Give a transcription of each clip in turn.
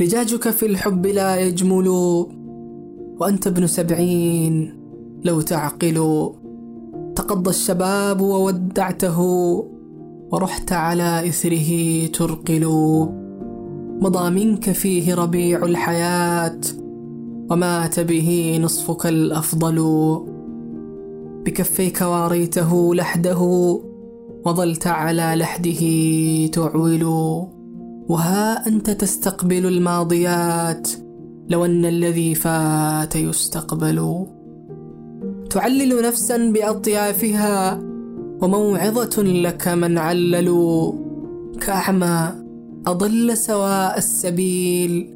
لجاجك في الحب لا يجمل وأنت ابن سبعين. لو تعقل تقضى الشباب وودعته ورحت على إثره ترقل. مضى منك فيه ربيع الحياة ومات به نصفك الأفضل. بكفيك واريته لحده وظلت على لحده تعول وها أنت تستقبل الماضيات لو أن الذي فات يستقبل. تعلل نفسا بأطيافها وموعظة لك من عللوا كأعمى أضل سواء السبيل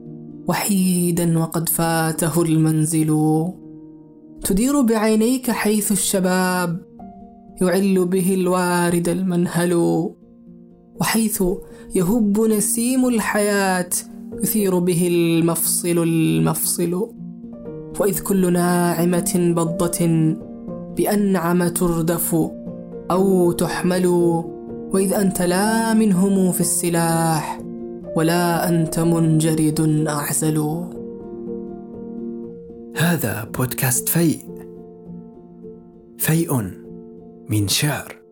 وحيدا وقد فاته المنزل. تدير بعينيك حيث الشباب يعل به الوارد المنهل. وحيث يهب نسيم الحياة يثير به المفصل المفصل. وإذ كل ناعمة بضة بأنعم تردف أو تحمل وإذ أنت لا منهم في السلاح ولا أنت منجرد أعزل. هذا بودكاست فيء. فيء من شعر.